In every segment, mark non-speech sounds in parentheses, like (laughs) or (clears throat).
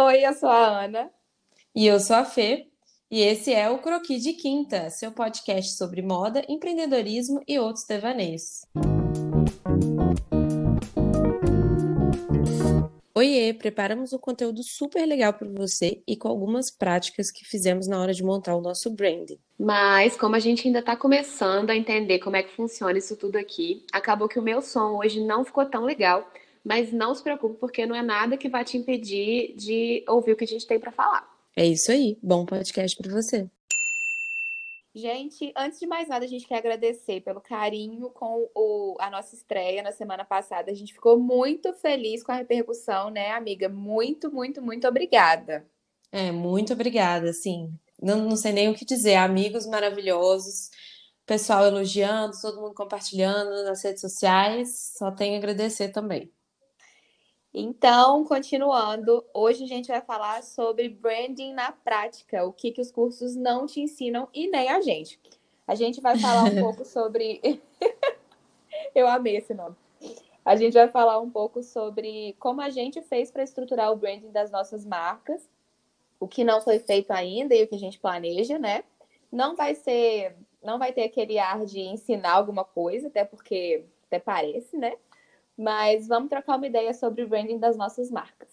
Oi, eu sou a Ana. E eu sou a Fê. E esse é o Croqui de Quinta, seu podcast sobre moda, empreendedorismo e outros devaneios. Oiê, preparamos um conteúdo super legal para você e com algumas práticas que fizemos na hora de montar o nosso branding. Mas, como a gente ainda está começando a entender como é que funciona isso tudo aqui, acabou que o meu som hoje não ficou tão legal, mas não se preocupe porque não é nada que vai te impedir de ouvir o que a gente tem para falar. É isso aí, bom podcast para você. Gente, antes de mais nada, a gente quer agradecer pelo carinho com o, a nossa estreia na semana passada. A gente ficou muito feliz com a repercussão, né, amiga? Muito, muito, muito obrigada. É, muito obrigada, sim. Não, não sei nem o que dizer. Amigos maravilhosos, pessoal elogiando, todo mundo compartilhando nas redes sociais. Só tenho a agradecer também. Então, continuando, hoje a gente vai falar sobre branding na prática, o que, que os cursos não te ensinam e nem a gente. A gente vai falar um (laughs) pouco sobre. (laughs) Eu amei esse nome. A gente vai falar um pouco sobre como a gente fez para estruturar o branding das nossas marcas, o que não foi feito ainda e o que a gente planeja, né? Não vai ser, não vai ter aquele ar de ensinar alguma coisa, até porque até parece, né? Mas vamos trocar uma ideia sobre o branding das nossas marcas.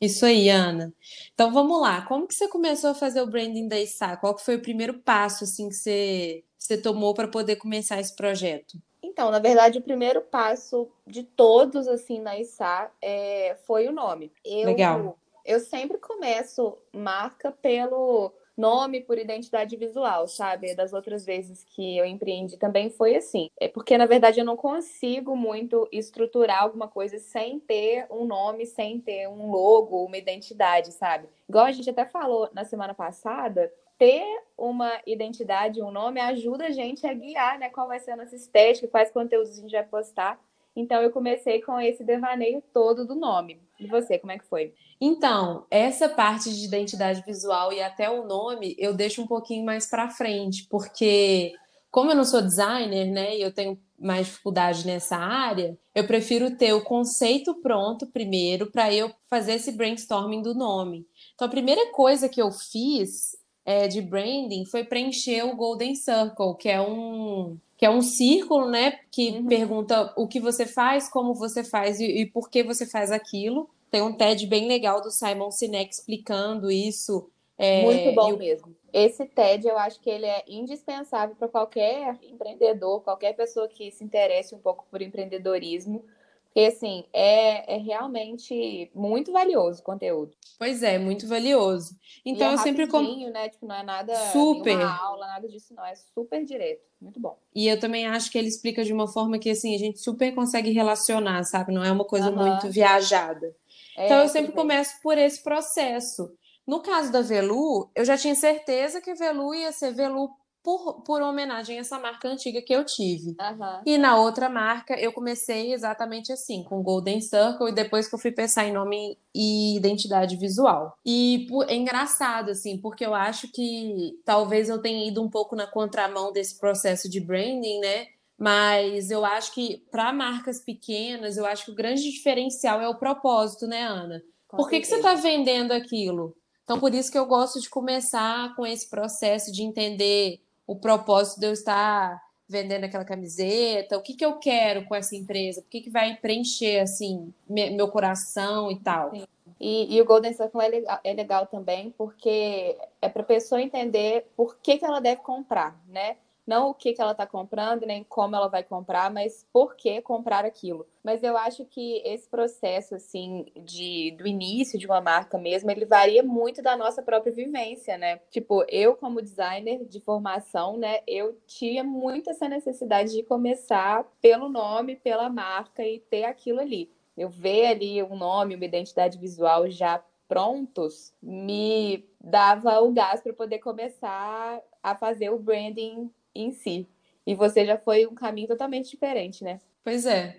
Isso aí, Ana. Então vamos lá. Como que você começou a fazer o branding da ISA? Qual que foi o primeiro passo assim que você, você tomou para poder começar esse projeto? Então, na verdade, o primeiro passo de todos assim na ISA é, foi o nome. Eu, Legal. Eu sempre começo marca pelo nome por identidade visual, sabe? Das outras vezes que eu empreendi também foi assim. É porque, na verdade, eu não consigo muito estruturar alguma coisa sem ter um nome, sem ter um logo, uma identidade, sabe? Igual a gente até falou na semana passada, ter uma identidade, um nome ajuda a gente a guiar, né? Qual vai ser a nossa estética, quais conteúdos a gente vai postar. Então eu comecei com esse devaneio todo do nome. E você, como é que foi? Então, essa parte de identidade visual e até o nome eu deixo um pouquinho mais para frente, porque como eu não sou designer, né, e eu tenho mais dificuldade nessa área, eu prefiro ter o conceito pronto primeiro para eu fazer esse brainstorming do nome. Então, a primeira coisa que eu fiz é, de branding foi preencher o Golden Circle, que é um que é um círculo, né, que uhum. pergunta o que você faz, como você faz e, e, por que você faz aquilo. Tem um TED bem legal do Simon Sinek explicando isso. É, Muito bom mesmo. Esse TED eu acho que ele é indispensável para qualquer empreendedor, qualquer pessoa que se interesse um pouco por empreendedorismo, porque, assim, é, é realmente muito valioso o conteúdo. Pois é, muito valioso. Então, é eu sempre. Com... né? Tipo, não é nada. Super. aula, nada disso, não. É super direto. Muito bom. E eu também acho que ele explica de uma forma que, assim, a gente super consegue relacionar, sabe? Não é uma coisa uhum. muito viajada. É, então, eu sempre começo por esse processo. No caso da Velu, eu já tinha certeza que Velu ia ser Velu por, por homenagem a essa marca antiga que eu tive. Uhum. E na outra marca, eu comecei exatamente assim, com Golden Circle, e depois que eu fui pensar em nome e identidade visual. E por, é engraçado, assim, porque eu acho que talvez eu tenha ido um pouco na contramão desse processo de branding, né? Mas eu acho que para marcas pequenas, eu acho que o grande diferencial é o propósito, né, Ana? Com por que, que você está vendendo aquilo? Então, por isso que eu gosto de começar com esse processo de entender o propósito de eu estar vendendo aquela camiseta, o que, que eu quero com essa empresa, o que, que vai preencher assim meu coração e tal. E, e, o Golden Circle é legal, é legal também porque é para a pessoa entender por que, que ela deve comprar, né? Não o que, que ela está comprando, nem como ela vai comprar, mas por que comprar aquilo. Mas eu acho que esse processo, assim, de, do início de uma marca mesmo, ele varia muito da nossa própria vivência, né? Tipo, eu como designer de formação, né, eu tinha muito essa necessidade de começar pelo nome, pela marca e ter aquilo ali. Eu ver ali um nome, uma identidade visual já prontos, me dava o gás para poder começar a fazer o branding em si. E você já foi um caminho totalmente diferente, né? Pois é.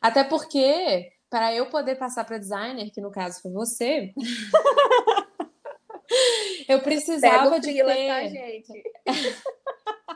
Até porque, para eu poder passar para designer, que no caso foi você, (laughs) eu precisava de ter. Tá, gente? (laughs)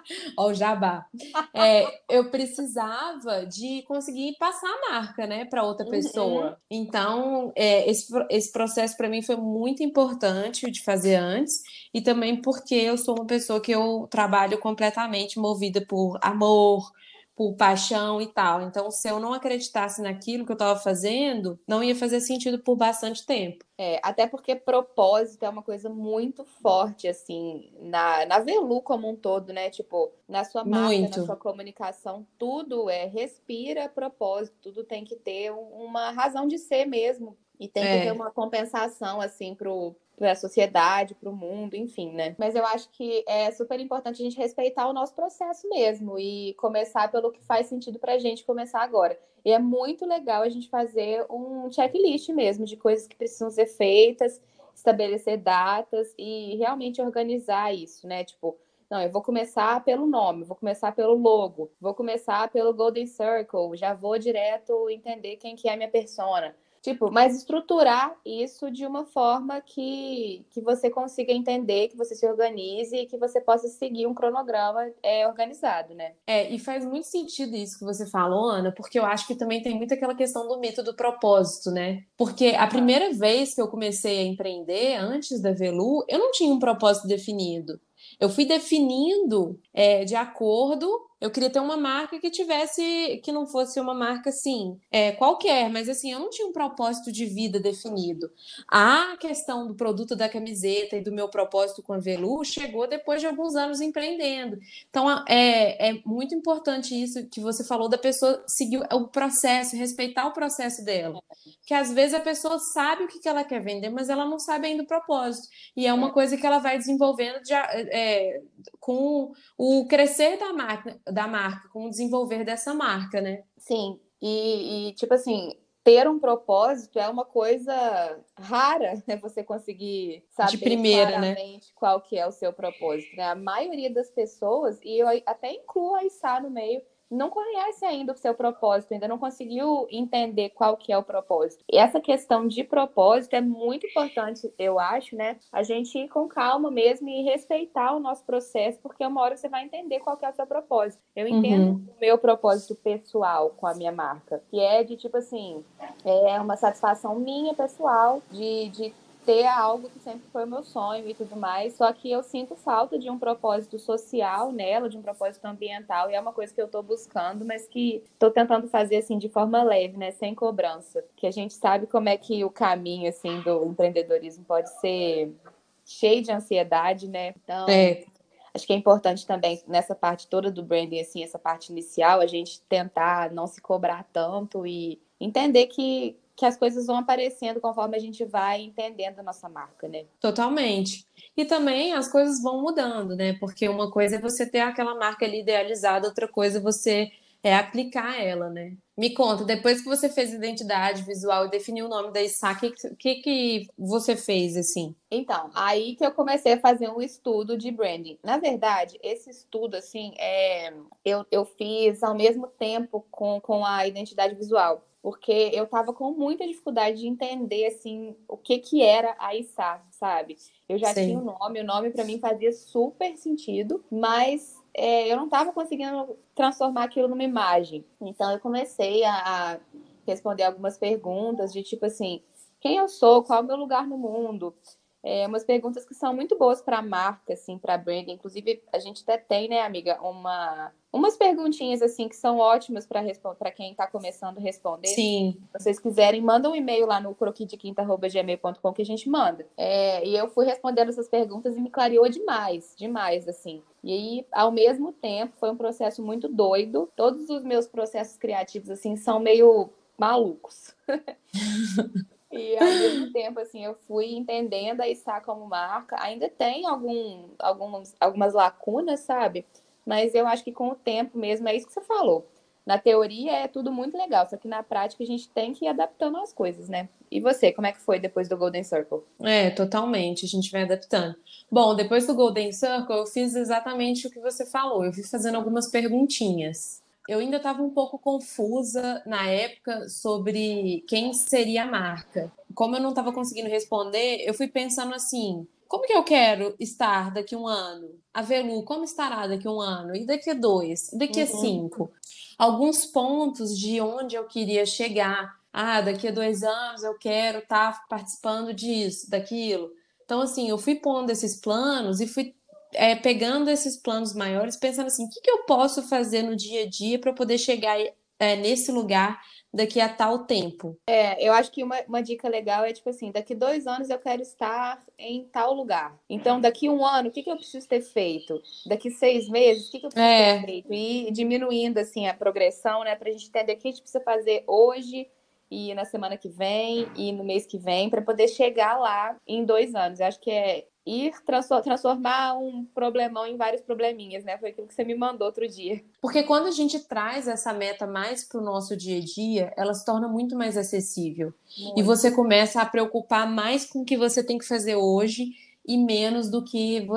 (laughs) Ó, o jabá. É, eu precisava de conseguir passar a marca, né, para outra uhum. pessoa. Uhum. Então, é, esse, esse processo para mim foi muito importante de fazer antes, e também porque eu sou uma pessoa que eu trabalho completamente movida por amor, por paixão e tal. Então, se eu não acreditasse naquilo que eu estava fazendo, não ia fazer sentido por bastante tempo. É, até porque propósito é uma coisa muito forte, assim, na, na Velu como um todo, né? Tipo, na sua marca, muito. na sua comunicação, tudo é respira propósito, tudo tem que ter uma razão de ser mesmo. E tem é. que ter uma compensação, assim, pro, para a sociedade, para o mundo, enfim, né? Mas eu acho que é super importante a gente respeitar o nosso processo mesmo e começar pelo que faz sentido para a gente começar agora. E é muito legal a gente fazer um checklist mesmo de coisas que precisam ser feitas, estabelecer datas e realmente organizar isso, né? Tipo, não, eu vou começar pelo nome, vou começar pelo logo, vou começar pelo Golden Circle, já vou direto entender quem que é a minha persona. Tipo, mas estruturar isso de uma forma que, que você consiga entender, que você se organize e que você possa seguir um cronograma é, organizado, né? É, e faz muito sentido isso que você falou, Ana, porque eu acho que também tem muito aquela questão do mito do propósito, né? Porque a primeira vez que eu comecei a empreender, antes da Velu, eu não tinha um propósito definido. Eu fui definindo é, de acordo eu queria ter uma marca que tivesse, que não fosse uma marca assim, é, qualquer, mas assim, eu não tinha um propósito de vida definido. A questão do produto da camiseta e do meu propósito com a Velu chegou depois de alguns anos empreendendo. Então, é, é muito importante isso que você falou da pessoa seguir o processo, respeitar o processo dela. Que às vezes a pessoa sabe o que ela quer vender, mas ela não sabe ainda o propósito. E é uma é. coisa que ela vai desenvolvendo de, é, com o crescer da marca da marca, com o desenvolver dessa marca, né? Sim, e, e tipo assim, ter um propósito é uma coisa rara, (laughs) né? Você conseguir saber de primeira, né? claramente né? qual que é o seu propósito. Né? A maioria das pessoas, e eu até incluo a Issa no meio, não conhece ainda o seu propósito, ainda não conseguiu entender qual que é o propósito. E essa questão de propósito é muito importante, eu acho, né? A gente ir com calma mesmo e respeitar o nosso processo, porque uma hora você vai entender qual que é o seu propósito. Eu entendo uhum. o meu propósito pessoal com a minha marca, que é de tipo assim, é uma satisfação minha pessoal de, de ter algo que sempre foi o meu sonho e tudo mais. Só que eu sinto falta de um propósito social nela, de um propósito ambiental, e é uma coisa que eu estou buscando, mas que estou tentando fazer assim de forma leve, né, sem cobrança. Que a gente sabe como é que o caminho assim do empreendedorismo pode ser cheio de ansiedade, né? Então, é. acho que é importante também nessa parte toda do branding assim, essa parte inicial, a gente tentar não se cobrar tanto e entender que que as coisas vão aparecendo conforme a gente vai entendendo a nossa marca, né? Totalmente. E também as coisas vão mudando, né? Porque uma coisa é você ter aquela marca ali idealizada, outra coisa é você é aplicar ela, né? Me conta, depois que você fez identidade visual e definiu o nome da ISA, o que, que, que você fez, assim? Então, aí que eu comecei a fazer um estudo de branding. Na verdade, esse estudo, assim, é, eu, eu fiz ao mesmo tempo com, com a identidade visual porque eu estava com muita dificuldade de entender assim o que que era a ISA, sabe? Eu já Sim. tinha o um nome, o nome para mim fazia super sentido, mas é, eu não estava conseguindo transformar aquilo numa imagem. Então eu comecei a, a responder algumas perguntas de tipo assim, quem eu sou, qual é o meu lugar no mundo, é, umas perguntas que são muito boas para a marca, assim, para brand. Inclusive, a gente até tem, né, amiga, uma, umas perguntinhas, assim, que são ótimas para quem está começando a responder. Sim. Se vocês quiserem, manda um e-mail lá no croquidequinta.gmail.com que a gente manda. É, e eu fui respondendo essas perguntas e me clareou demais, demais, assim. E aí, ao mesmo tempo, foi um processo muito doido. Todos os meus processos criativos, assim, são meio malucos. (laughs) E ao mesmo tempo, assim, eu fui entendendo a ISA como marca. Ainda tem algum, alguns, algumas lacunas, sabe? Mas eu acho que com o tempo mesmo, é isso que você falou. Na teoria é tudo muito legal, só que na prática a gente tem que ir adaptando as coisas, né? E você, como é que foi depois do Golden Circle? É, totalmente, a gente vai adaptando. Bom, depois do Golden Circle, eu fiz exatamente o que você falou. Eu fui fazendo algumas perguntinhas eu ainda estava um pouco confusa na época sobre quem seria a marca. Como eu não estava conseguindo responder, eu fui pensando assim: como que eu quero estar daqui a um ano? A Velu, como estará daqui a um ano? E daqui a dois? E daqui a uhum. cinco? Alguns pontos de onde eu queria chegar. Ah, daqui a dois anos eu quero estar tá participando disso, daquilo. Então, assim, eu fui pondo esses planos e fui é, pegando esses planos maiores, pensando assim, o que, que eu posso fazer no dia a dia para poder chegar é, nesse lugar daqui a tal tempo? É, eu acho que uma, uma dica legal é tipo assim, daqui dois anos eu quero estar em tal lugar. Então, daqui um ano, o que, que eu preciso ter feito? Daqui seis meses, o que, que eu preciso é. ter feito? E diminuindo assim a progressão, né? Para a gente entender o que a gente precisa fazer hoje e na semana que vem e no mês que vem para poder chegar lá em dois anos. Eu acho que é ir transformar um problemão em vários probleminhas, né? Foi aquilo que você me mandou outro dia. Porque quando a gente traz essa meta mais para o nosso dia a dia, ela se torna muito mais acessível. Muito. E você começa a preocupar mais com o que você tem que fazer hoje e menos do que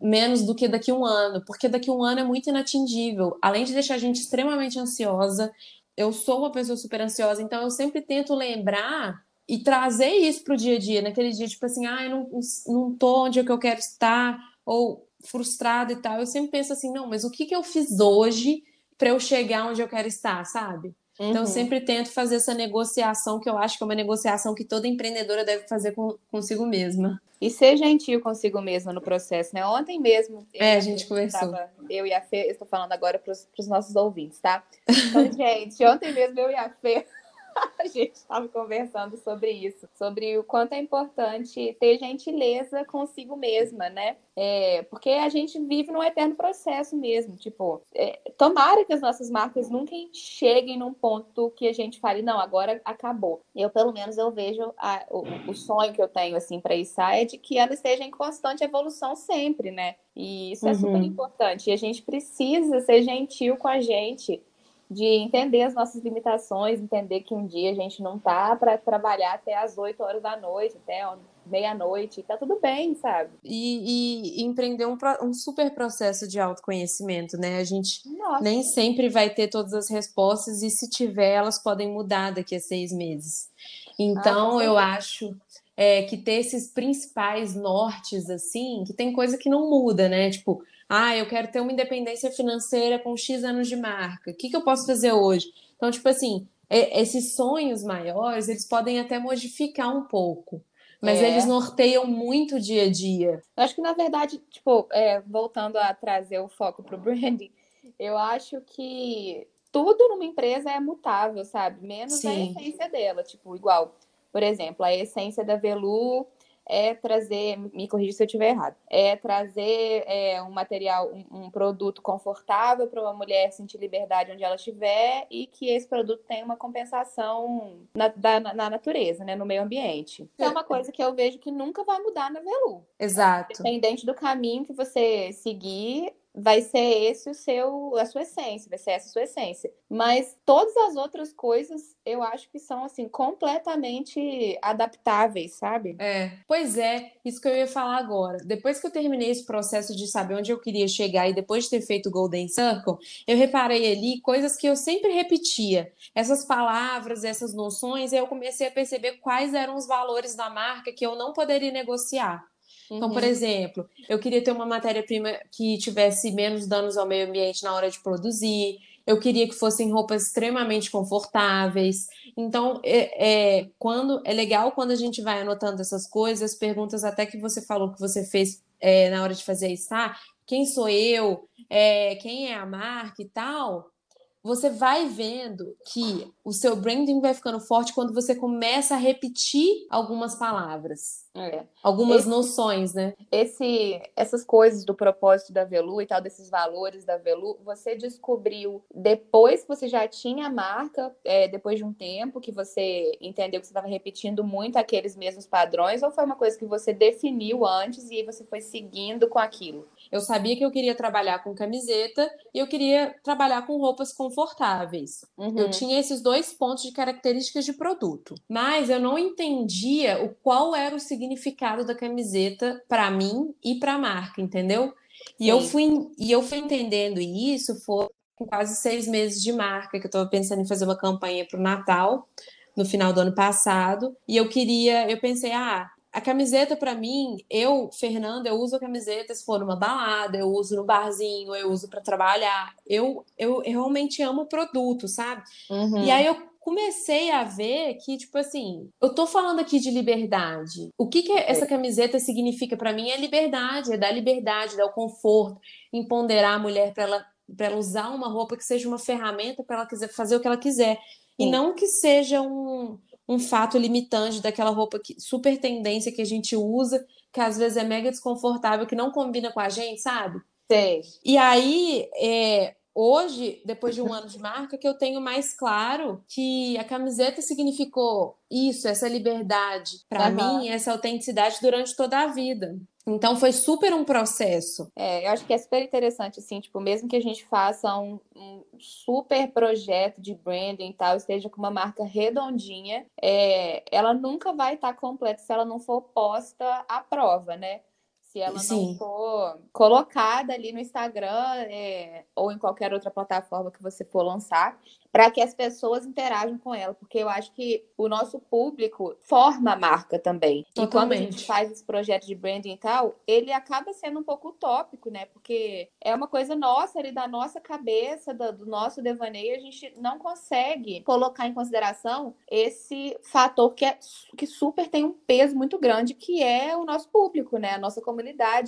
menos do que daqui a um ano, porque daqui a um ano é muito inatingível. Além de deixar a gente extremamente ansiosa, eu sou uma pessoa super ansiosa, então eu sempre tento lembrar e trazer isso para o dia a dia, naquele dia, tipo assim, ah, eu não, não tô onde é que eu quero estar, ou frustrado e tal. Eu sempre penso assim, não, mas o que, que eu fiz hoje para eu chegar onde eu quero estar, sabe? Uhum. Então, eu uhum. sempre tento fazer essa negociação, que eu acho que é uma negociação que toda empreendedora deve fazer com, consigo mesma. E ser gentil consigo mesma no processo, né? Ontem mesmo. É, a gente conversou. Tava, eu e a Fê, estou falando agora para os nossos ouvintes, tá? Então, (laughs) gente, ontem mesmo eu e a Fê (laughs) a gente estava conversando sobre isso, sobre o quanto é importante ter gentileza consigo mesma, né? É, porque a gente vive num eterno processo mesmo. Tipo, é, tomara que as nossas marcas nunca cheguem num ponto que a gente fale, não, agora acabou. Eu, pelo menos, eu vejo a, o, o, sonho que eu tenho, assim, para isso é de que ela esteja em constante evolução sempre, né? E isso é uhum. super importante. E a gente precisa ser gentil com a gente de entender as nossas limitações, entender que um dia a gente não tá para trabalhar até as 8 horas da noite, até meia-noite, tá tudo bem, sabe? E, e, empreender um, um, super processo de autoconhecimento, né? A gente Nossa. nem sempre vai ter todas as respostas, e se tiver, elas podem mudar daqui a seis meses. Então, ah, eu acho é, que ter esses principais nortes, assim, que tem coisa que não muda, né? Tipo, ah, eu quero ter uma independência financeira com X anos de marca. O que, que eu posso fazer hoje? Então, tipo assim, é, esses sonhos maiores, eles podem até modificar um pouco. Mas é. eles norteiam muito o dia a dia. Eu acho que, na verdade, tipo, é, voltando a trazer o foco para o (laughs) branding, eu acho que tudo numa empresa é mutável, sabe? Menos Sim. a essência dela. Tipo, igual, por exemplo, a essência da Velu é trazer, me corrija se eu estiver errado, é trazer é, um material, um, um produto confortável para uma mulher sentir liberdade onde ela estiver e que esse produto tenha uma compensação na, da, na natureza, né, no meio ambiente. É uma coisa que eu vejo que nunca vai mudar na Velu. Exato. Independente do caminho que você seguir, vai ser esse o seu a sua essência, vai ser essa a sua essência. Mas todas as outras coisas eu acho que são assim completamente adaptáveis, sabe? É. Pois é, isso que eu ia falar agora. Depois que eu terminei esse processo de saber onde eu queria chegar e depois de ter feito o Golden Circle, eu reparei ali coisas que eu sempre repetia. Essas palavras, essas noções, e eu comecei a perceber quais eram os valores da marca que eu não poderia negociar. Então, por uhum. exemplo, eu queria ter uma matéria-prima que tivesse menos danos ao meio ambiente na hora de produzir. Eu queria que fossem roupas extremamente confortáveis. Então, é, é, quando é legal quando a gente vai anotando essas coisas, perguntas até que você falou que você fez é, na hora de fazer isso, tá? Quem sou eu? É, quem é a marca e tal? Você vai vendo que o seu branding vai ficando forte quando você começa a repetir algumas palavras. É. Algumas esse, noções, né? Esse, essas coisas do propósito da Velu e tal, desses valores da Velu, você descobriu depois que você já tinha a marca, é, depois de um tempo que você entendeu que você estava repetindo muito aqueles mesmos padrões, ou foi uma coisa que você definiu antes e você foi seguindo com aquilo? Eu sabia que eu queria trabalhar com camiseta e eu queria trabalhar com roupas confortáveis. Uhum. Eu tinha esses dois pontos de características de produto, mas eu não entendia o qual era o significado da camiseta para mim e para a marca, entendeu? E eu fui e eu fui entendendo isso foi com quase seis meses de marca, que eu estava pensando em fazer uma campanha para o Natal no final do ano passado. E eu queria, eu pensei, ah, a camiseta para mim, eu, Fernanda, eu uso a camiseta se for numa balada, eu uso no barzinho, eu uso para trabalhar. Eu, eu, eu, realmente amo o produto, sabe? Uhum. E aí eu comecei a ver que, tipo assim, eu tô falando aqui de liberdade. O que, que essa camiseta significa para mim é liberdade, é dar liberdade, dar o conforto, empoderar a mulher para ela, pra ela usar uma roupa que seja uma ferramenta para ela quiser fazer o que ela quiser. E não que seja um, um fato limitante daquela roupa que, super tendência que a gente usa, que às vezes é mega desconfortável, que não combina com a gente, sabe? Sim. E aí, é, hoje, depois de um ano de marca, que eu tenho mais claro que a camiseta significou isso, essa liberdade para uhum. mim, essa autenticidade durante toda a vida. Então foi super um processo. É, eu acho que é super interessante, assim, tipo, mesmo que a gente faça um, um super projeto de branding e tal, esteja com uma marca redondinha, é, ela nunca vai estar tá completa se ela não for posta à prova, né? Se ela Sim. não for colocada ali no Instagram é, ou em qualquer outra plataforma que você for lançar, para que as pessoas interajam com ela, porque eu acho que o nosso público forma a marca também. Totalmente. E quando a gente faz esse projeto de branding e tal, ele acaba sendo um pouco utópico, né? Porque é uma coisa nossa ali da nossa cabeça, do, do nosso devaneio, a gente não consegue colocar em consideração esse fator que é que super tem um peso muito grande, que é o nosso público, né? A nossa comunidade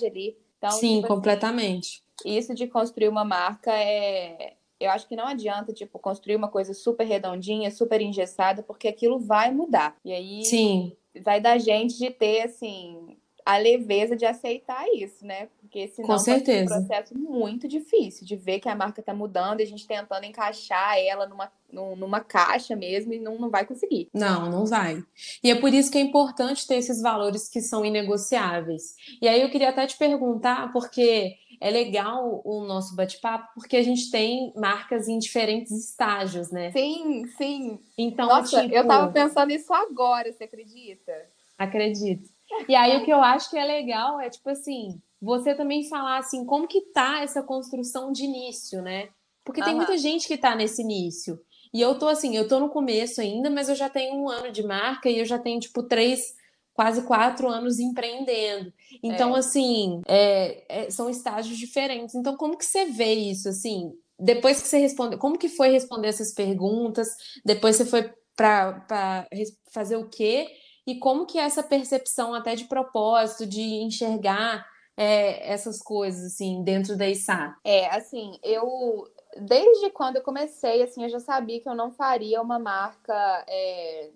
ali. Então, Sim, tipo, assim, completamente. Assim, isso de construir uma marca é, eu acho que não adianta, tipo, construir uma coisa super redondinha, super engessada, porque aquilo vai mudar. E aí Sim. vai dar gente de ter, assim, a leveza de aceitar isso, né? Porque senão Com certeza. é um processo muito difícil de ver que a marca está mudando e a gente tentando encaixar ela numa, numa caixa mesmo e não, não vai conseguir. Não, não vai. E é por isso que é importante ter esses valores que são inegociáveis. E aí eu queria até te perguntar, porque é legal o nosso bate-papo porque a gente tem marcas em diferentes estágios, né? Sim, sim. Então, Nossa, tipo... eu tava pensando nisso agora, você acredita? Acredito. E aí o que eu acho que é legal é tipo assim, você também falar assim, como que tá essa construção de início, né? Porque tem muita gente que tá nesse início. E eu tô assim, eu tô no começo ainda, mas eu já tenho um ano de marca e eu já tenho, tipo, três quase quatro anos empreendendo. Então, é. assim, é, é, são estágios diferentes. Então, como que você vê isso, assim? Depois que você respondeu, como que foi responder essas perguntas? Depois você foi para fazer o quê? E como que é essa percepção até de propósito, de enxergar é, essas coisas, assim, dentro da ISA? É, assim, eu... Desde quando eu comecei, assim, eu já sabia que eu não faria uma marca é,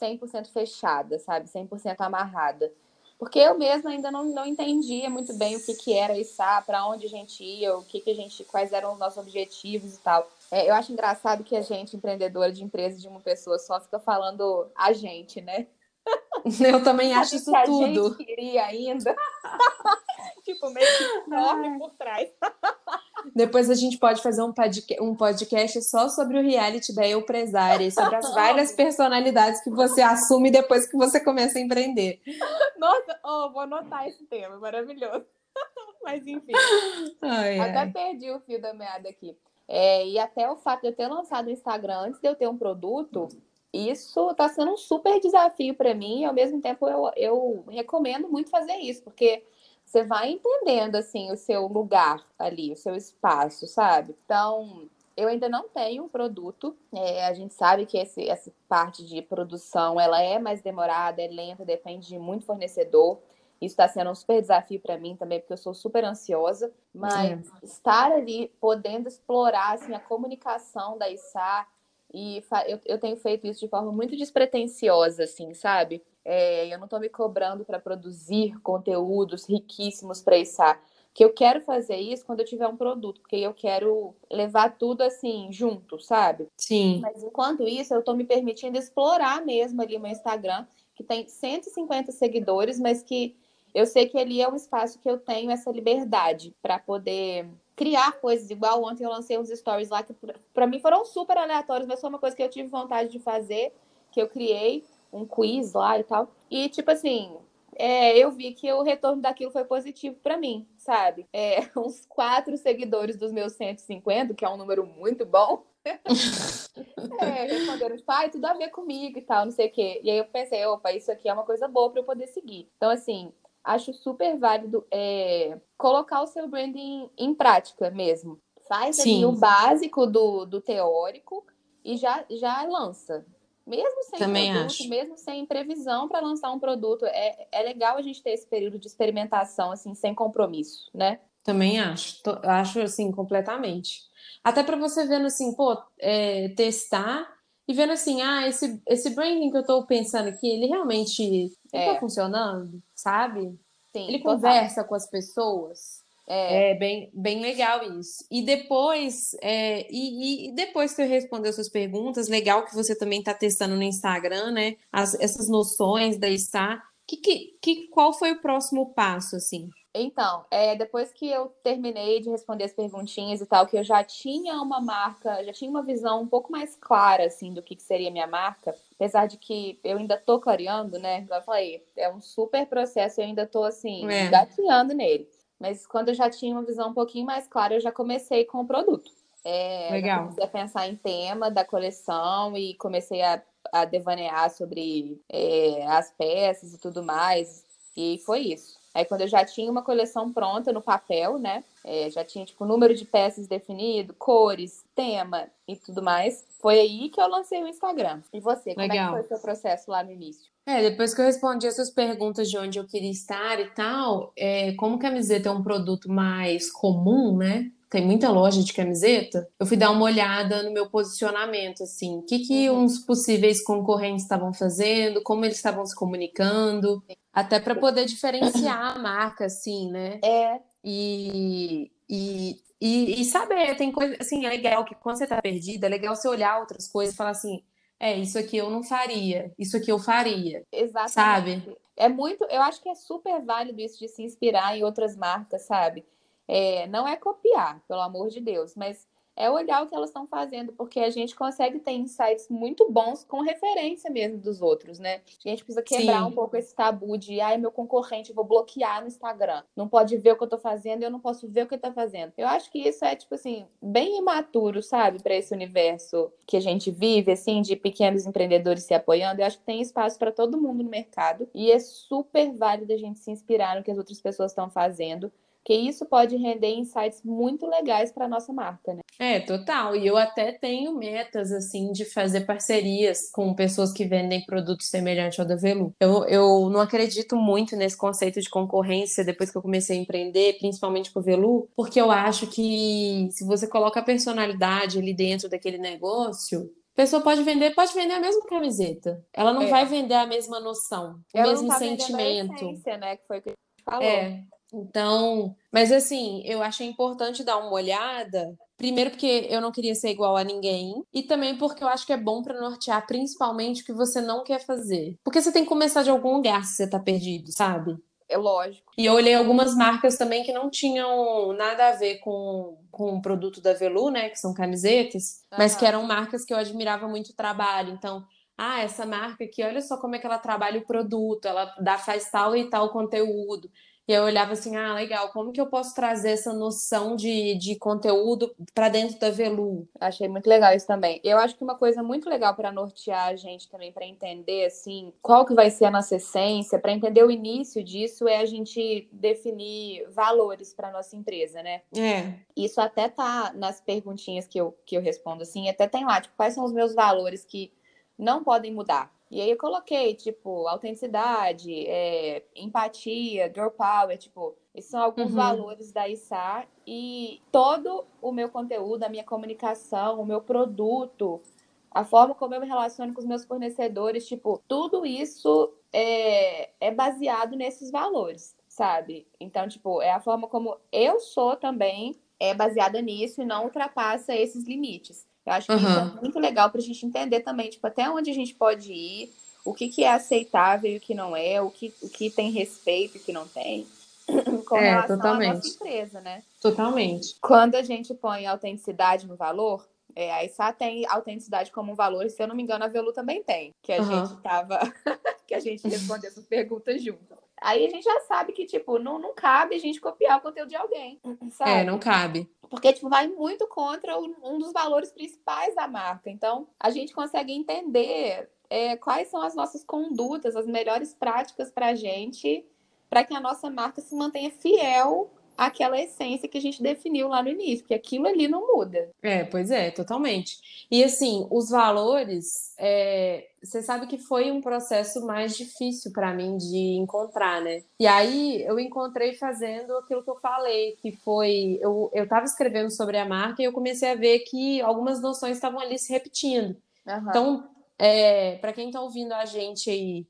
100% fechada, sabe? 100% amarrada. Porque eu mesma ainda não, não entendia muito bem o que, que era isso, para onde a gente ia, o que, que a gente, quais eram os nossos objetivos e tal. É, eu acho engraçado que a gente, empreendedora de empresa de uma pessoa só, fica falando a gente, né? (laughs) Eu também acho isso que tudo. A gente queria ainda. (laughs) tipo, meio que enorme por trás. (laughs) Depois a gente pode fazer um podcast, um podcast só sobre o reality da Eu Empresária, sobre as várias personalidades que você assume depois que você começa a empreender. Nossa, oh, vou anotar esse tema, maravilhoso. Mas enfim, ai, até ai. perdi o fio da meada aqui. É, e até o fato de eu ter lançado o Instagram antes de eu ter um produto, isso está sendo um super desafio para mim. E ao mesmo tempo, eu, eu recomendo muito fazer isso, porque você vai entendendo assim o seu lugar ali, o seu espaço, sabe? Então, eu ainda não tenho um produto. É, a gente sabe que esse, essa parte de produção ela é mais demorada, é lenta, depende de muito fornecedor. Isso está sendo um super desafio para mim também, porque eu sou super ansiosa. Mas é. estar ali podendo explorar assim, a comunicação da ISA, e eu, eu tenho feito isso de forma muito despretensiosa, assim, sabe? É, eu não estou me cobrando para produzir conteúdos riquíssimos para isso. Que eu quero fazer isso quando eu tiver um produto, porque eu quero levar tudo assim junto, sabe? Sim. Mas enquanto isso, eu estou me permitindo explorar mesmo ali o meu Instagram, que tem 150 seguidores, mas que eu sei que ali é um espaço que eu tenho essa liberdade para poder criar coisas. Igual ontem eu lancei uns stories lá que para mim foram super aleatórios, mas foi uma coisa que eu tive vontade de fazer, que eu criei um quiz lá e tal. E, tipo assim, é, eu vi que o retorno daquilo foi positivo para mim, sabe? É, (laughs) uns quatro seguidores dos meus 150, que é um número muito bom, (laughs) é, responderam, pai, tipo, tudo a ver comigo e tal, não sei o quê. E aí eu pensei, opa, isso aqui é uma coisa boa para eu poder seguir. Então, assim, acho super válido é, colocar o seu branding em prática mesmo. Faz ali o básico do, do teórico e já, já lança. Mesmo sem Também produto, acho. mesmo sem previsão para lançar um produto, é, é legal a gente ter esse período de experimentação, assim, sem compromisso, né? Também acho, Tô, acho assim, completamente. Até para você vendo assim, pô, é, testar e vendo assim, ah, esse, esse branding que eu estou pensando aqui, ele realmente está é. funcionando, sabe? Sim, ele conversa com as pessoas. É. é, bem, bem legal isso. E depois, é, e, e, depois que eu responder as suas perguntas, legal que você também está testando no Instagram, né? As, essas noções da ISA. Que, que, que, qual foi o próximo passo, assim? Então, é, depois que eu terminei de responder as perguntinhas e tal, que eu já tinha uma marca, já tinha uma visão um pouco mais clara, assim, do que, que seria minha marca, apesar de que eu ainda tô clareando, né? Como eu falei, é um super processo, eu ainda tô, assim, é. gateando nele. Mas quando eu já tinha uma visão um pouquinho mais clara, eu já comecei com o produto. É, Legal. Comecei a pensar em tema da coleção e comecei a, a devanear sobre é, as peças e tudo mais. E foi isso. Aí quando eu já tinha uma coleção pronta no papel, né? É, já tinha tipo número de peças definido, cores, tema e tudo mais. Foi aí que eu lancei o Instagram. E você, como Legal. é que foi o seu processo lá no início? É, depois que eu respondi essas perguntas de onde eu queria estar e tal, é, como camiseta é um produto mais comum, né? Tem muita loja de camiseta. Eu fui dar uma olhada no meu posicionamento, assim, o que, que uhum. uns possíveis concorrentes estavam fazendo, como eles estavam se comunicando, até para poder diferenciar a marca, assim, né? É. E, e, e, e saber, tem coisa, assim, é legal que quando você tá perdida, é legal você olhar outras coisas e falar assim, é, isso aqui eu não faria, isso aqui eu faria. Exatamente. Sabe? É muito, eu acho que é super válido isso de se inspirar em outras marcas, sabe? É, não é copiar, pelo amor de Deus, mas é olhar o que elas estão fazendo, porque a gente consegue ter insights muito bons com referência mesmo dos outros, né? A gente precisa quebrar Sim. um pouco esse tabu de, ai, meu concorrente, vou bloquear no Instagram. Não pode ver o que eu tô fazendo, eu não posso ver o que ele tá fazendo. Eu acho que isso é, tipo assim, bem imaturo, sabe, para esse universo que a gente vive, assim, de pequenos empreendedores se apoiando. Eu acho que tem espaço para todo mundo no mercado e é super válido a gente se inspirar no que as outras pessoas estão fazendo que isso pode render insights muito legais para nossa marca, né? É, total. E eu até tenho metas, assim, de fazer parcerias com pessoas que vendem produtos semelhantes ao da Velu. Eu, eu não acredito muito nesse conceito de concorrência depois que eu comecei a empreender, principalmente com o Velu, porque eu acho que se você coloca a personalidade ali dentro daquele negócio, a pessoa pode vender, pode vender a mesma camiseta. Ela não é. vai vender a mesma noção, o Ela mesmo não tá sentimento. A essência, né? Que foi o que a gente falou. É. Então, mas assim, eu achei importante dar uma olhada. Primeiro, porque eu não queria ser igual a ninguém, e também porque eu acho que é bom para nortear principalmente o que você não quer fazer. Porque você tem que começar de algum lugar se você tá perdido, sabe? É lógico. E eu olhei algumas marcas também que não tinham nada a ver com, com o produto da Velu, né? Que são camisetas, uhum. mas que eram marcas que eu admirava muito o trabalho. Então, ah, essa marca aqui, olha só como é que ela trabalha o produto, ela dá, faz tal e tal conteúdo. E eu olhava assim, ah, legal, como que eu posso trazer essa noção de, de conteúdo para dentro da Velu? Achei muito legal isso também. Eu acho que uma coisa muito legal para nortear a gente também, para entender, assim, qual que vai ser a nossa essência, para entender o início disso, é a gente definir valores para nossa empresa, né? É. Isso até tá nas perguntinhas que eu, que eu respondo, assim, até tem lá, tipo, quais são os meus valores que não podem mudar. E aí eu coloquei, tipo, autenticidade, é, empatia, girl power, tipo, esses são alguns uhum. valores da ISAR e todo o meu conteúdo, a minha comunicação, o meu produto, a forma como eu me relaciono com os meus fornecedores, tipo, tudo isso é, é baseado nesses valores, sabe? Então, tipo, é a forma como eu sou também é baseada nisso e não ultrapassa esses limites. Eu acho que uhum. isso é muito legal para a gente entender também, tipo, até onde a gente pode ir, o que, que é aceitável e o que não é, o que, o que tem respeito e o que não tem. (clears throat) Com é, relação totalmente. à nossa empresa, né? Totalmente. Quando a gente põe autenticidade no valor, É, a ISA tem autenticidade como um valor, e se eu não me engano, a Velu também tem, que a uhum. gente tava, (laughs) que a gente respondeu essas perguntas junto. Aí a gente já sabe que, tipo, não, não cabe a gente copiar o conteúdo de alguém. Sabe? É, não cabe. Porque, tipo, vai muito contra um dos valores principais da marca. Então, a gente consegue entender é, quais são as nossas condutas, as melhores práticas para a gente, para que a nossa marca se mantenha fiel aquela essência que a gente definiu lá no início, porque aquilo ali não muda. É, pois é, totalmente. E assim, os valores, é, você sabe que foi um processo mais difícil para mim de encontrar, né? E aí eu encontrei fazendo aquilo que eu falei, que foi eu, eu tava escrevendo sobre a marca e eu comecei a ver que algumas noções estavam ali se repetindo. Uhum. Então, é, para quem está ouvindo a gente aí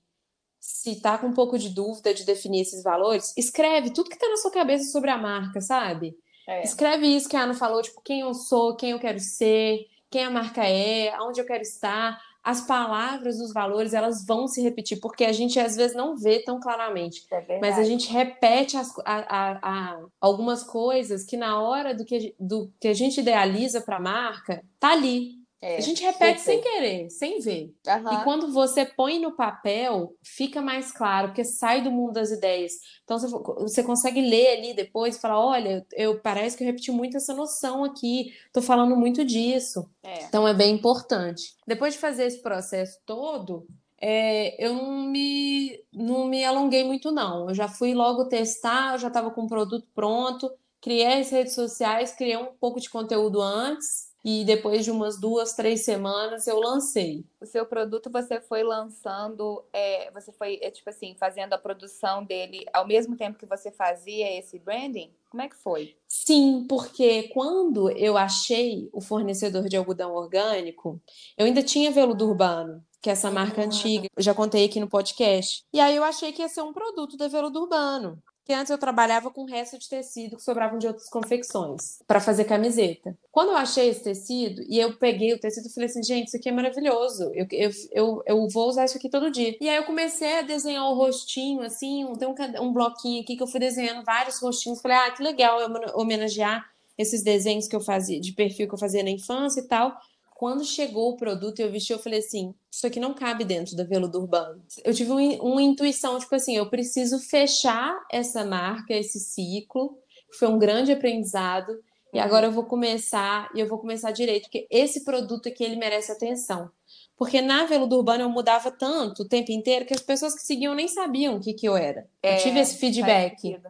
se tá com um pouco de dúvida de definir esses valores, escreve tudo que tá na sua cabeça sobre a marca, sabe? É. Escreve isso que a Ana falou, tipo, quem eu sou, quem eu quero ser, quem a marca é, aonde eu quero estar. As palavras dos valores, elas vão se repetir, porque a gente às vezes não vê tão claramente. É mas a gente repete as, a, a, a, algumas coisas que na hora do que, do que a gente idealiza para a marca, tá ali, é, a gente repete sem querer, sem ver. Uhum. E quando você põe no papel, fica mais claro, porque sai do mundo das ideias. Então você, você consegue ler ali depois e falar: olha, eu parece que eu repeti muito essa noção aqui, tô falando muito disso. É. Então é bem importante. Depois de fazer esse processo todo, é, eu não me, não me alonguei muito, não. Eu já fui logo testar, eu já estava com o produto pronto, criei as redes sociais, criei um pouco de conteúdo antes e depois de umas duas, três semanas eu lancei. O seu produto você foi lançando, é, você foi, é, tipo assim, fazendo a produção dele ao mesmo tempo que você fazia esse branding? Como é que foi? Sim, porque quando eu achei o fornecedor de algodão orgânico, eu ainda tinha veludo urbano que é essa marca uhum. antiga, eu já contei aqui no podcast. E aí eu achei que ia ser um produto da Veludo Urbano que antes eu trabalhava com resto de tecido que sobravam de outras confecções para fazer camiseta. Quando eu achei esse tecido e eu peguei o tecido e falei assim, gente, isso aqui é maravilhoso, eu, eu, eu, eu vou usar isso aqui todo dia. E aí eu comecei a desenhar o rostinho, assim, tem um, um bloquinho aqui que eu fui desenhando vários rostinhos. Falei, ah, que legal eu homenagear esses desenhos que eu fazia, de perfil que eu fazia na infância e tal. Quando chegou o produto e eu vesti, eu falei assim: isso aqui não cabe dentro da veludo urbano. Eu tive um, uma intuição, tipo assim, eu preciso fechar essa marca, esse ciclo. Foi um grande aprendizado. E uhum. agora eu vou começar, e eu vou começar direito, porque esse produto aqui, ele merece atenção. Porque na Veludo Urbano eu mudava tanto o tempo inteiro que as pessoas que seguiam nem sabiam o que, que eu era. É, eu tive esse feedback.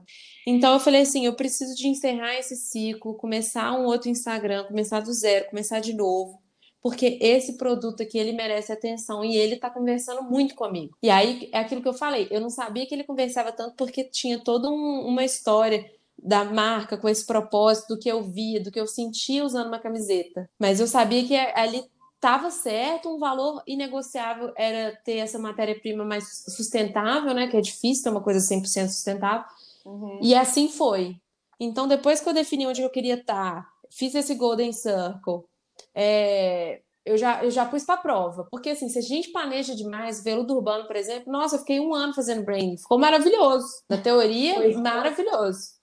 Então eu falei assim: eu preciso de encerrar esse ciclo, começar um outro Instagram, começar do zero, começar de novo porque esse produto aqui ele merece atenção e ele tá conversando muito comigo. E aí é aquilo que eu falei, eu não sabia que ele conversava tanto porque tinha toda um, uma história da marca com esse propósito do que eu via, do que eu sentia usando uma camiseta. Mas eu sabia que ali estava certo, um valor inegociável era ter essa matéria-prima mais sustentável, né, que é difícil ter uma coisa 100% sustentável. Uhum. E assim foi. Então, depois que eu defini onde eu queria estar, fiz esse Golden Circle, é, eu já, eu já pus para prova. Porque, assim, se a gente planeja demais, veludo urbano, por exemplo, nossa, eu fiquei um ano fazendo branding. Ficou maravilhoso. Na teoria, maravilhoso.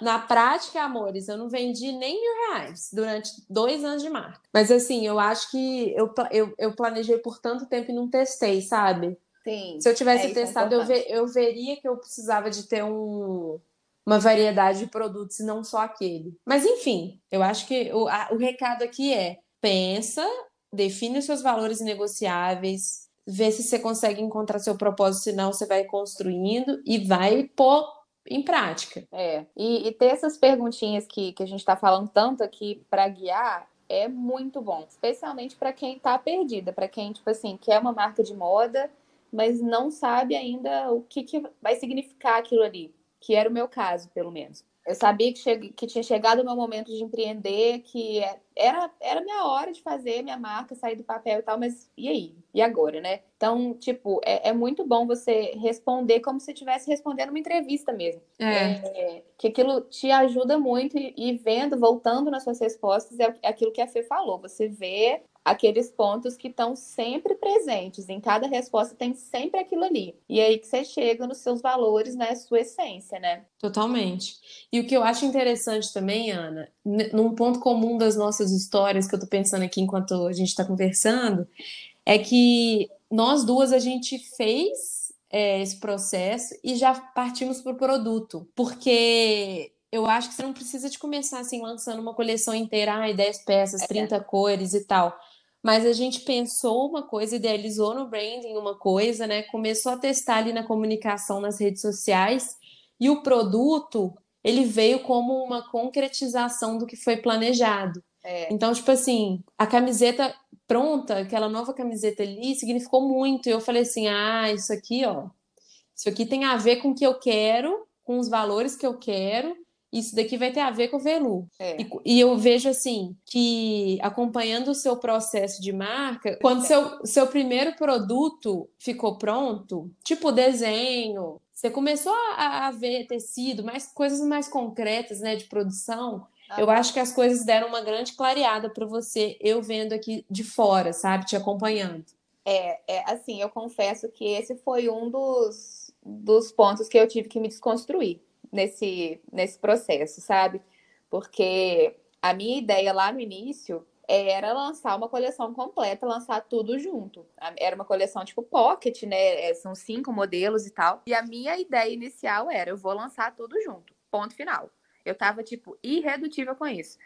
Na prática, amores, eu não vendi nem mil reais durante dois anos de marca. Mas, assim, eu acho que eu, eu, eu planejei por tanto tempo e não testei, sabe? Sim. Se eu tivesse é, é testado, é eu, ve, eu veria que eu precisava de ter um, uma variedade de produtos e não só aquele. Mas, enfim, eu acho que o, a, o recado aqui é pensa, define os seus valores negociáveis, vê se você consegue encontrar seu propósito, senão você vai construindo e vai pôr em prática. É, e, e ter essas perguntinhas que, que a gente está falando tanto aqui para guiar é muito bom, especialmente para quem está perdida, para quem, tipo assim, quer uma marca de moda, mas não sabe ainda o que, que vai significar aquilo ali, que era o meu caso, pelo menos. Eu sabia que, que tinha chegado o meu momento de empreender, que é, era, era minha hora de fazer minha marca, sair do papel e tal, mas e aí? E agora, né? Então, tipo, é, é muito bom você responder como se estivesse respondendo uma entrevista mesmo. É. é. que aquilo te ajuda muito e, e, vendo, voltando nas suas respostas, é aquilo que a Fê falou. Você vê aqueles pontos que estão sempre presentes. Em cada resposta tem sempre aquilo ali. E é aí que você chega nos seus valores, né? Sua essência, né? Totalmente. E o que eu acho interessante também, Ana, num ponto comum das nossas histórias que eu tô pensando aqui enquanto a gente está conversando, é que nós duas a gente fez é, esse processo e já partimos para o produto, porque eu acho que você não precisa de começar assim lançando uma coleção inteira, ai, 10 peças, 30 é. cores e tal. Mas a gente pensou uma coisa, idealizou no branding uma coisa, né? Começou a testar ali na comunicação nas redes sociais e o produto ele veio como uma concretização do que foi planejado. É. Então, tipo assim, a camiseta pronta, aquela nova camiseta ali, significou muito. E eu falei assim: ah, isso aqui, ó, isso aqui tem a ver com o que eu quero, com os valores que eu quero. Isso daqui vai ter a ver com o Velu. É. E, e, eu vejo assim que acompanhando o seu processo de marca, quando seu, seu primeiro produto ficou pronto, tipo desenho, você começou a, a ver tecido, mais coisas mais concretas, né, de produção. Eu acho que as coisas deram uma grande clareada para você, eu vendo aqui de fora, sabe, te acompanhando. É, é, assim, eu confesso que esse foi um dos, dos pontos que eu tive que me desconstruir nesse, nesse processo, sabe? Porque a minha ideia lá no início era lançar uma coleção completa, lançar tudo junto. Era uma coleção tipo pocket, né? É, são cinco modelos e tal. E a minha ideia inicial era: eu vou lançar tudo junto. Ponto final. Eu tava, tipo, irredutível com isso.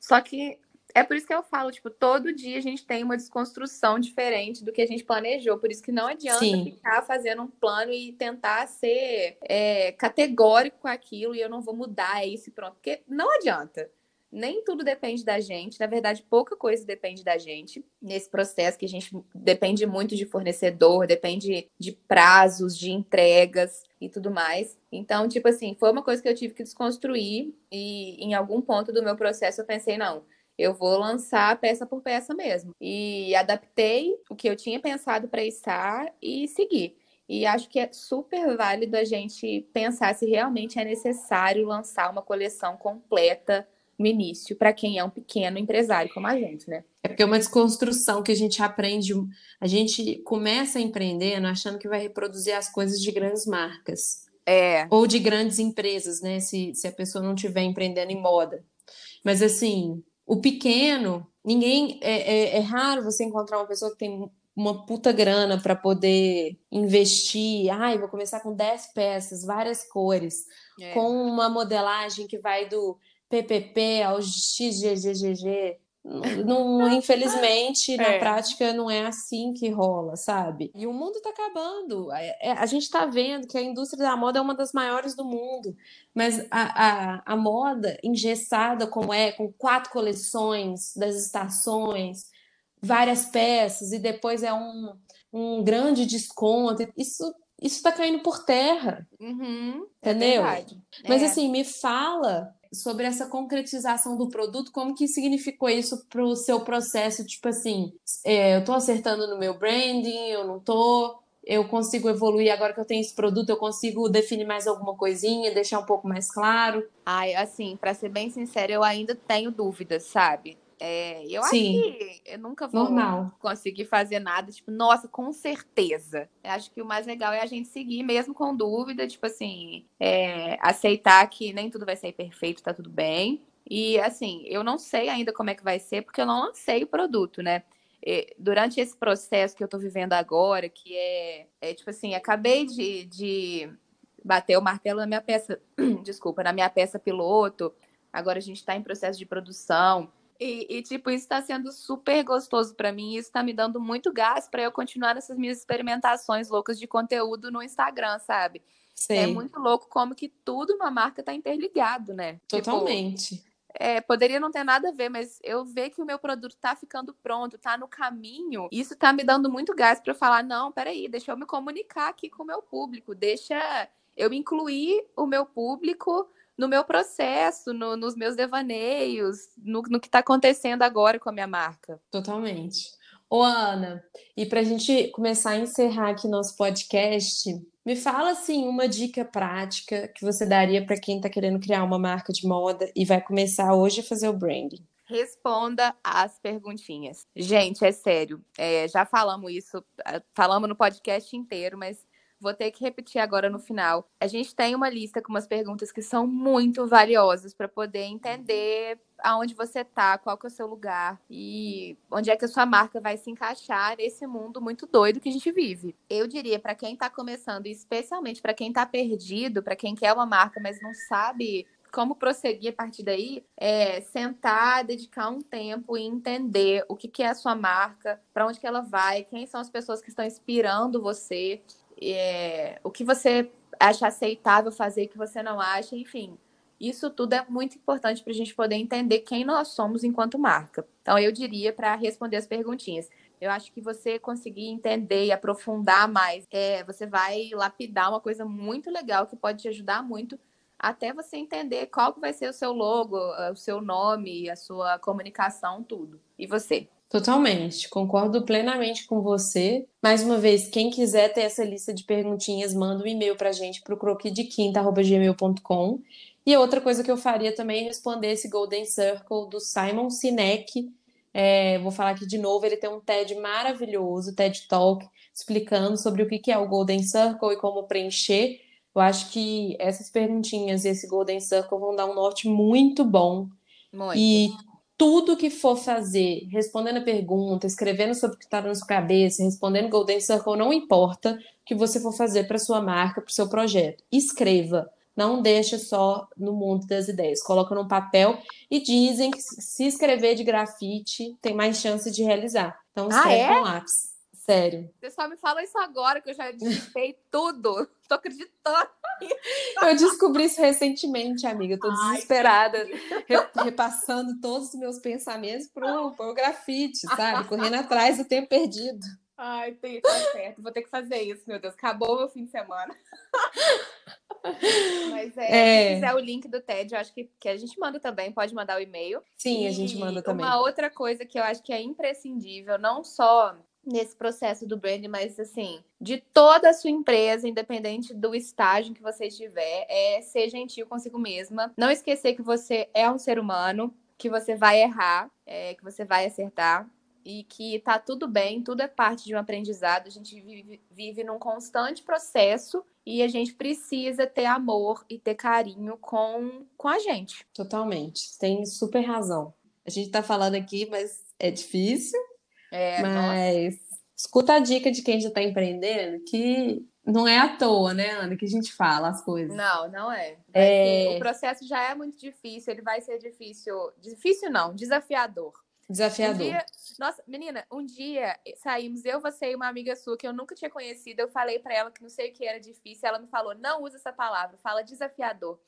Só que é por isso que eu falo, tipo, todo dia a gente tem uma desconstrução diferente do que a gente planejou. Por isso que não adianta Sim. ficar fazendo um plano e tentar ser é, categórico com aquilo e eu não vou mudar, é isso e pronto. Porque não adianta. Nem tudo depende da gente. Na verdade, pouca coisa depende da gente nesse processo que a gente depende muito de fornecedor, depende de prazos, de entregas e tudo mais. Então, tipo assim, foi uma coisa que eu tive que desconstruir e em algum ponto do meu processo eu pensei, não, eu vou lançar peça por peça mesmo. E adaptei o que eu tinha pensado para estar e seguir. E acho que é super válido a gente pensar se realmente é necessário lançar uma coleção completa no início para quem é um pequeno empresário como a gente, né? É porque é uma desconstrução que a gente aprende, a gente começa empreendendo achando que vai reproduzir as coisas de grandes marcas. É. Ou de grandes empresas, né? Se, se a pessoa não estiver empreendendo em moda. Mas assim, o pequeno, ninguém. É, é, é raro você encontrar uma pessoa que tem uma puta grana para poder investir. Ai, vou começar com 10 peças, várias cores, é. com uma modelagem que vai do PPP ao XGGGG. Não, infelizmente, na é. prática, não é assim que rola, sabe? E o mundo está acabando. É, é, a gente está vendo que a indústria da moda é uma das maiores do mundo, mas a, a, a moda engessada como é, com quatro coleções das estações, várias peças, e depois é um, um grande desconto, isso isso está caindo por terra. Uhum, entendeu? É Mas assim, me fala sobre essa concretização do produto, como que significou isso para o seu processo? Tipo assim, é, eu estou acertando no meu branding, eu não estou, eu consigo evoluir agora que eu tenho esse produto, eu consigo definir mais alguma coisinha, deixar um pouco mais claro? Ai, assim, para ser bem sincera, eu ainda tenho dúvidas, sabe? É, eu Sim. acho que eu nunca vou Normal. conseguir fazer nada, tipo, nossa, com certeza. Eu acho que o mais legal é a gente seguir, mesmo com dúvida, tipo assim, é, aceitar que nem tudo vai ser perfeito, tá tudo bem. E assim, eu não sei ainda como é que vai ser, porque eu não lancei o produto, né? Durante esse processo que eu tô vivendo agora, que é, é tipo assim, acabei de, de bater o martelo na minha peça, (clears throat) desculpa, na minha peça piloto. Agora a gente está em processo de produção. E, e, tipo, isso está sendo super gostoso para mim. Isso está me dando muito gás para eu continuar nessas minhas experimentações loucas de conteúdo no Instagram, sabe? É muito louco como que tudo uma marca tá interligado, né? Tipo, Totalmente. Tipo, é, poderia não ter nada a ver, mas eu ver que o meu produto tá ficando pronto, tá no caminho, isso tá me dando muito gás para falar, não, peraí, deixa eu me comunicar aqui com o meu público, deixa eu incluir o meu público no meu processo, no, nos meus devaneios, no, no que está acontecendo agora com a minha marca. Totalmente. Ô, Ana, e para a gente começar a encerrar aqui nosso podcast, me fala assim uma dica prática que você daria para quem está querendo criar uma marca de moda e vai começar hoje a fazer o branding. responda as perguntinhas. Gente, é sério, é, já falamos isso, falamos no podcast inteiro, mas vou ter que repetir agora no final. A gente tem uma lista com umas perguntas que são muito valiosas para poder entender aonde você tá, qual que é o seu lugar e onde é que a sua marca vai se encaixar nesse mundo muito doido que a gente vive. Eu diria para quem está começando, especialmente para quem está perdido, para quem quer uma marca, mas não sabe como prosseguir a partir daí é sentar, dedicar um tempo e entender o que, que é a sua marca, para onde que ela vai, quem são as pessoas que estão inspirando você, é, o que você acha aceitável fazer que você não acha, enfim. Isso tudo é muito importante para a gente poder entender quem nós somos enquanto marca. Então, eu diria para responder as perguntinhas. Eu acho que você conseguir entender e aprofundar mais, é, você vai lapidar uma coisa muito legal que pode te ajudar muito até você entender qual vai ser o seu logo, o seu nome, a sua comunicação, tudo. E você? Totalmente, concordo plenamente com você. Mais uma vez, quem quiser ter essa lista de perguntinhas, manda um e-mail pra gente pro croquidequinta.gmail.com. E outra coisa que eu faria também é responder esse Golden Circle do Simon Sinek. É, vou falar aqui de novo, ele tem um TED maravilhoso, TED Talk, explicando sobre o que é o Golden Circle e como preencher. Eu acho que essas perguntinhas e esse Golden Circle vão dar um norte muito bom. Muito. E tudo que for fazer, respondendo a pergunta, escrevendo sobre o que está na sua cabeça, respondendo Golden Circle, não importa o que você for fazer para sua marca, para o seu projeto. Escreva. Não deixa só no mundo das ideias. Coloca num papel e dizem que se escrever de grafite tem mais chance de realizar. Então escreve ah, é? com lápis. Sério. Você só me fala isso agora, que eu já digitei (laughs) tudo. Tô acreditando. Eu descobri isso recentemente, amiga. Eu tô Ai, desesperada, re repassando todos os meus pensamentos pro, pro grafite, sabe? Correndo atrás do tempo perdido. Ai, tem, tá certo. Vou ter que fazer isso, meu Deus. Acabou o meu fim de semana. (laughs) Mas é, é, se quiser o link do TED, eu acho que, que a gente manda também, pode mandar o e-mail. Sim, e a gente manda também. Uma outra coisa que eu acho que é imprescindível, não só nesse processo do branding, mas assim, de toda a sua empresa, independente do estágio que você estiver, é ser gentil consigo mesma. Não esquecer que você é um ser humano, que você vai errar, é, que você vai acertar e que tá tudo bem, tudo é parte de um aprendizado. A gente vive, vive num constante processo e a gente precisa ter amor e ter carinho com, com a gente. Totalmente, tem super razão. A gente tá falando aqui, mas é difícil, é, Mas nossa. escuta a dica de quem já está empreendendo, que não é à toa, né, Ana, que a gente fala as coisas. Não, não é. é... O processo já é muito difícil, ele vai ser difícil. Difícil não, desafiador. Desafiador. Um dia... Nossa, menina, um dia saímos, eu, você e uma amiga sua que eu nunca tinha conhecido. Eu falei para ela que não sei o que era difícil. Ela me falou: não usa essa palavra, fala desafiador.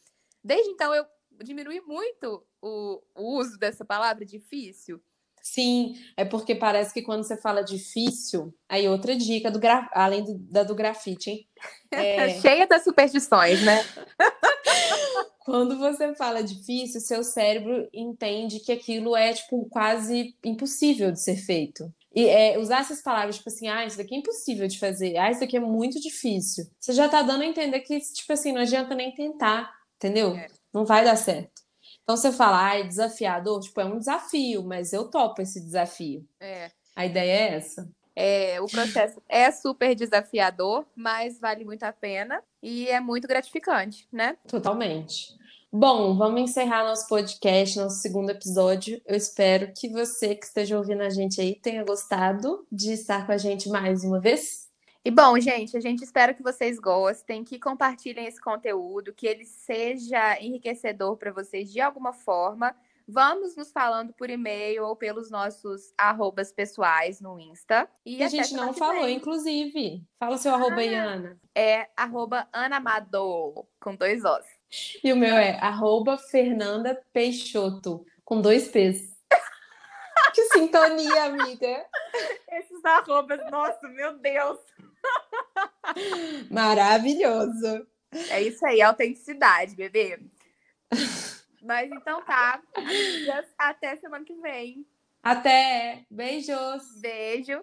Desde então eu diminui muito o, o uso dessa palavra difícil. Sim, é porque parece que quando você fala difícil, aí outra dica do gra... além do, da do grafite, hein? (laughs) É... Cheia das superstições, né? (laughs) quando você fala difícil, seu cérebro entende que aquilo é tipo quase impossível de ser feito. E é, usar essas palavras, tipo assim, ah, isso daqui é impossível de fazer, ah, isso daqui é muito difícil. Você já tá dando a entender que, tipo assim, não adianta nem tentar, entendeu? É. Não vai dar certo. Então você fala, ah, é desafiador, tipo, é um desafio, mas eu topo esse desafio. É. A ideia é essa. É, o processo é super desafiador, mas vale muito a pena e é muito gratificante, né? Totalmente. Bom, vamos encerrar nosso podcast, nosso segundo episódio. Eu espero que você que esteja ouvindo a gente aí tenha gostado de estar com a gente mais uma vez. E bom, gente, a gente espera que vocês gostem, que compartilhem esse conteúdo, que ele seja enriquecedor para vocês de alguma forma. Vamos nos falando por e-mail ou pelos nossos arrobas pessoais no Insta. E a gente não falou, vem. inclusive. Fala seu arroba ah, aí, Ana. É arroba Anamado, com dois Os. E o meu é arroba Fernanda Peixoto, com dois P's. (laughs) que sintonia, amiga! Esses arrobas, nossa, meu Deus! (laughs) Maravilhoso. É isso aí, autenticidade, bebê. Mas então tá. Até semana que vem. Até. Beijos. Beijo.